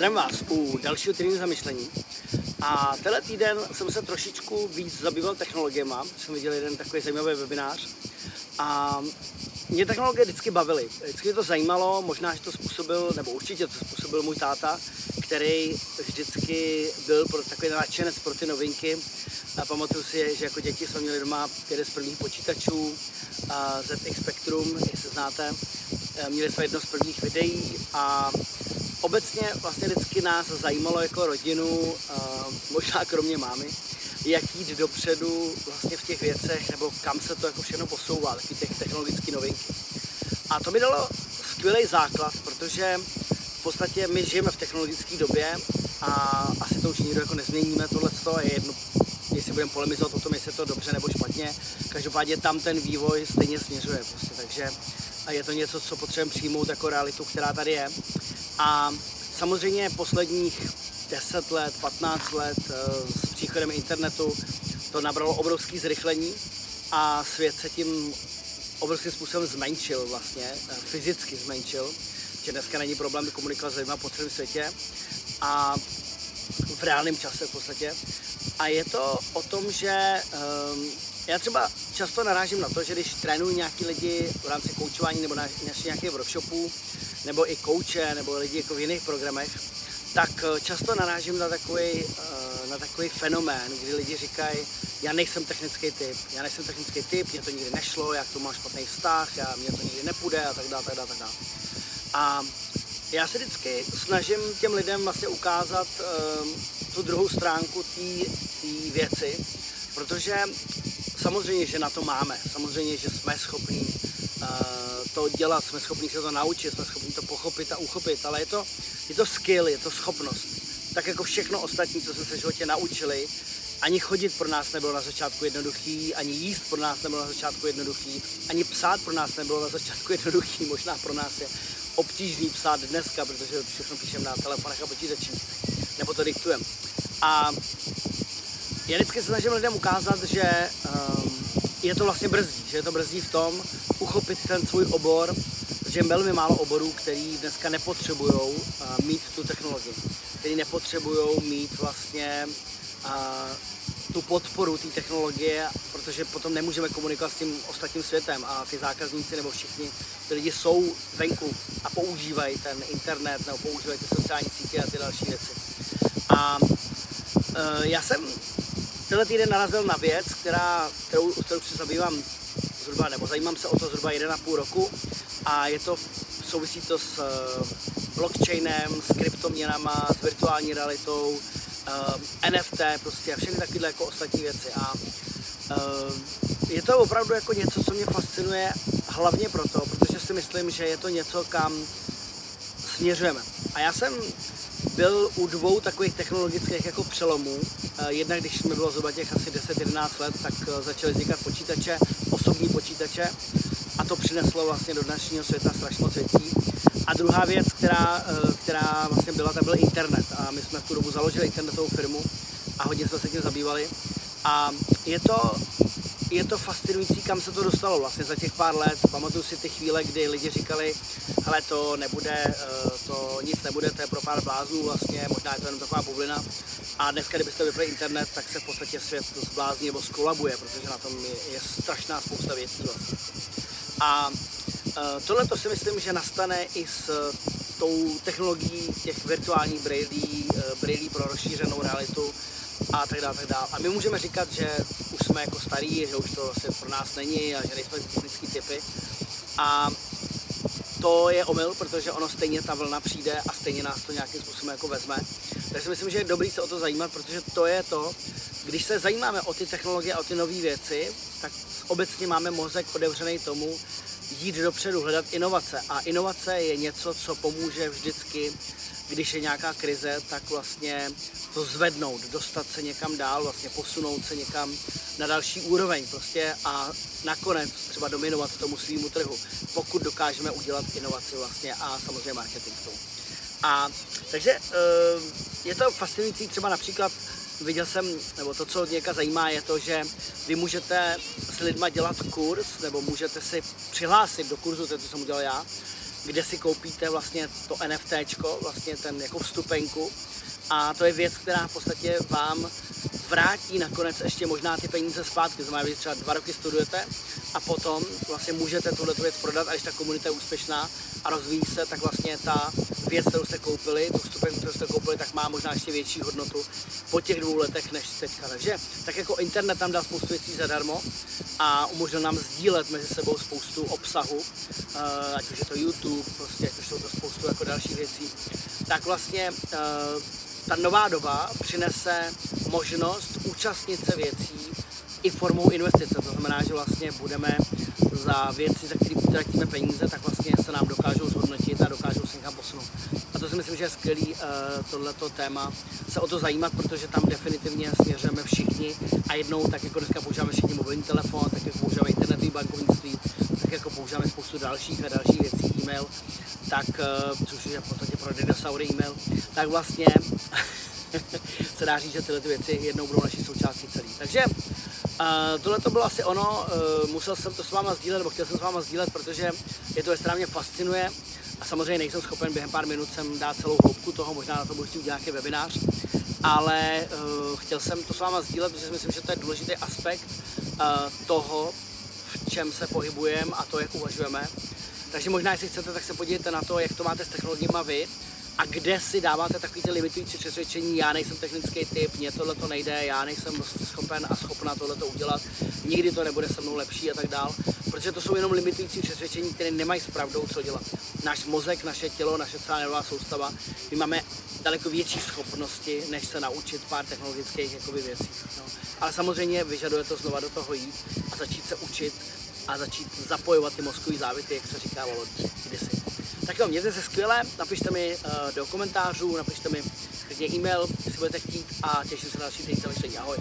Zdravím vás u dalšího týdnu zamyšlení. A tenhle týden jsem se trošičku víc zabýval technologiemi. Jsem viděl jeden takový zajímavý webinář. A mě technologie vždycky bavily. Vždycky mě to zajímalo, možná, že to způsobil, nebo určitě to způsobil můj táta, který vždycky byl pro takový nadšenec pro ty novinky. A pamatuju si, že jako děti jsme měli doma jeden z prvních počítačů, ZX Spectrum, jestli znáte. Měli jsme jedno z prvních videí a obecně vlastně vždycky nás zajímalo jako rodinu, možná kromě mámy, jak jít dopředu vlastně v těch věcech, nebo kam se to jako všechno posouvá, taky těch technologické novinky. A to mi dalo skvělý základ, protože v podstatě my žijeme v technologické době a asi to už nikdo jako nezměníme, tohle je jedno, jestli budeme polemizovat o tom, jestli je to dobře nebo špatně. Každopádně tam ten vývoj stejně směřuje prostě, takže a je to něco, co potřebujeme přijmout jako realitu, která tady je. A samozřejmě posledních 10 let, 15 let eh, s příchodem internetu to nabralo obrovský zrychlení a svět se tím obrovským způsobem zmenšil vlastně, eh, fyzicky zmenšil, že dneska není problém komunikovat s lidmi po celém světě a v reálném čase v podstatě. A je to o tom, že um, já třeba často narážím na to, že když trénuji nějaký lidi v rámci koučování nebo na, na nějakých workshopů, nebo i kouče, nebo lidi jako v jiných programech, tak eh, často narážím na takový, eh, na takový fenomén, kdy lidi říkají, já nejsem technický typ, já nejsem technický typ, mě to nikdy nešlo, jak to mám špatný vztah, já, mě to nikdy nepůjde a tak dále, tak dále, tak dále. A já se vždycky snažím těm lidem vlastně ukázat um, tu druhou stránku té věci, protože samozřejmě, že na to máme, samozřejmě, že jsme schopní uh, to dělat, jsme schopni se to naučit, jsme schopni to pochopit a uchopit, ale je to, je to skill, je to schopnost. Tak jako všechno ostatní, co jsme se v životě naučili, ani chodit pro nás nebylo na začátku jednoduchý, ani jíst pro nás nebylo na začátku jednoduchý, ani psát pro nás nebylo na začátku jednoduchý, možná pro nás je obtížný psát dneska, protože všechno píšeme na telefonech a počítačích, nebo to diktujeme. A já vždycky se snažím lidem ukázat, že um, je to vlastně brzdí, že je to brzdí v tom uchopit ten svůj obor, že je velmi málo oborů, který dneska nepotřebují uh, mít tu technologii, který nepotřebují mít vlastně uh, tu podporu té technologie, protože potom nemůžeme komunikovat s tím ostatním světem a ty zákazníci nebo všichni ty lidi jsou venku a používají ten internet nebo používají ty sociální sítě a ty další věci. A uh, já jsem tenhle týden narazil na věc, která, kterou, kterou se zabývám zhruba, nebo zajímám se o to zhruba 1,5 roku a je to, souvisí to s uh, blockchainem, s kryptoměnama, s virtuální realitou, eh, NFT prostě a všechny takové jako ostatní věci. A je to opravdu jako něco, co mě fascinuje hlavně proto, protože si myslím, že je to něco, kam směřujeme. A já jsem byl u dvou takových technologických jako přelomů. Eh, jednak když mi bylo zhruba těch asi 10-11 let, tak eh, začaly vznikat počítače, osobní počítače a to přineslo vlastně do dnešního světa strašně moc věcí. A druhá věc, která, eh, která vlastně byla, tak byl internet. A my jsme v tu dobu založili internetovou firmu a hodně jsme se tím zabývali. A je to je to fascinující, kam se to dostalo vlastně za těch pár let. Pamatuju si ty chvíle, kdy lidi říkali, hele to nebude, eh, to nic nebude, to je pro pár bláznů vlastně, možná je to jenom taková bublina. A dneska, kdybyste vypli internet, tak se v podstatě svět zblázní nebo skolabuje, protože na tom je, je strašná spousta věcí vlastně. A eh, tohle to si myslím, že nastane i s tou technologií těch virtuálních brýlí, eh, brýlí pro rozšířenou realitu, a tak dále, tak dále. A my můžeme říkat, že už jsme jako starí, že už to vlastně pro nás není a že nejsme technický typy. A to je omyl, protože ono stejně ta vlna přijde a stejně nás to nějakým způsobem jako vezme. Takže si myslím, že je dobrý se o to zajímat, protože to je to, když se zajímáme o ty technologie a o ty nové věci, tak obecně máme mozek otevřený tomu jít dopředu, hledat inovace. A inovace je něco, co pomůže vždycky když je nějaká krize, tak vlastně to zvednout, dostat se někam dál, vlastně posunout se někam na další úroveň prostě a nakonec třeba dominovat tomu svýmu trhu, pokud dokážeme udělat inovaci vlastně a samozřejmě marketing tomu. A takže eh, je to fascinující třeba například viděl jsem, nebo to, co něka zajímá, je to, že vy můžete s lidma dělat kurz, nebo můžete si přihlásit do kurzu, to je to, co jsem udělal já, kde si koupíte vlastně to NFT, vlastně ten jako vstupenku. A to je věc, která v podstatě vám vrátí nakonec ještě možná ty peníze zpátky. Znamená, že třeba dva roky studujete a potom vlastně můžete tuhle věc prodat a když ta komunita je úspěšná a rozvíjí se, tak vlastně ta věc, kterou jste koupili, tu vstupenku, kterou jste koupili, tak má možná ještě větší hodnotu po těch dvou letech než teďka. Takže tak jako internet tam dá spoustu věcí zadarmo a umožnil nám sdílet mezi sebou spoustu obsahu, eh, ať už je to YouTube, prostě, ať už jsou to spoustu jako dalších věcí, tak vlastně eh, ta nová doba přinese možnost účastnit se věcí i formou investice. To znamená, že vlastně budeme za věci, za které utratíme peníze, tak vlastně se nám dokážou zhodnotit a dokážou se někam posunout. A to si myslím, že je skvělý uh, tohleto téma se o to zajímat, protože tam definitivně směřujeme všichni a jednou tak jako dneska používáme všichni mobilní telefon, tak jako používáme internetový bankovnictví, tak jako používáme spoustu dalších a dalších věcí, e-mail, tak, uh, což je v podstatě pro dinosaury e-mail, tak vlastně se dá říct, že tyhle ty věci jednou budou naší součástí celý. Takže uh, tohle to bylo asi ono, uh, musel jsem to s váma sdílet, nebo chtěl jsem s váma sdílet, protože je to věc, fascinuje a samozřejmě nejsem schopen během pár minut sem dát celou hloubku toho, možná na to budu chtít udělat nějaký webinář, ale uh, chtěl jsem to s váma sdílet, protože si myslím, že to je důležitý aspekt uh, toho, čem se pohybujeme a to, jak uvažujeme. Takže možná, jestli chcete, tak se podívejte na to, jak to máte s technologiemi vy a kde si dáváte takový ty limitující přesvědčení, já nejsem technický typ, mě tohle to nejde, já nejsem prostě schopen a schopna tohle to udělat, nikdy to nebude se mnou lepší a tak dál, protože to jsou jenom limitující přesvědčení, které nemají s pravdou co dělat. Náš mozek, naše tělo, naše celá nervová soustava, my máme daleko větší schopnosti, než se naučit pár technologických jakoby, věcí. No. Ale samozřejmě vyžaduje to znova do toho jít a začít se učit a začít zapojovat ty mozkové závity, jak se říkávalo kdysi. Tak jo, mějte se skvěle, napište mi uh, do komentářů, napište mi klidně e-mail, jestli budete chtít a těším se na další týden Ahoj.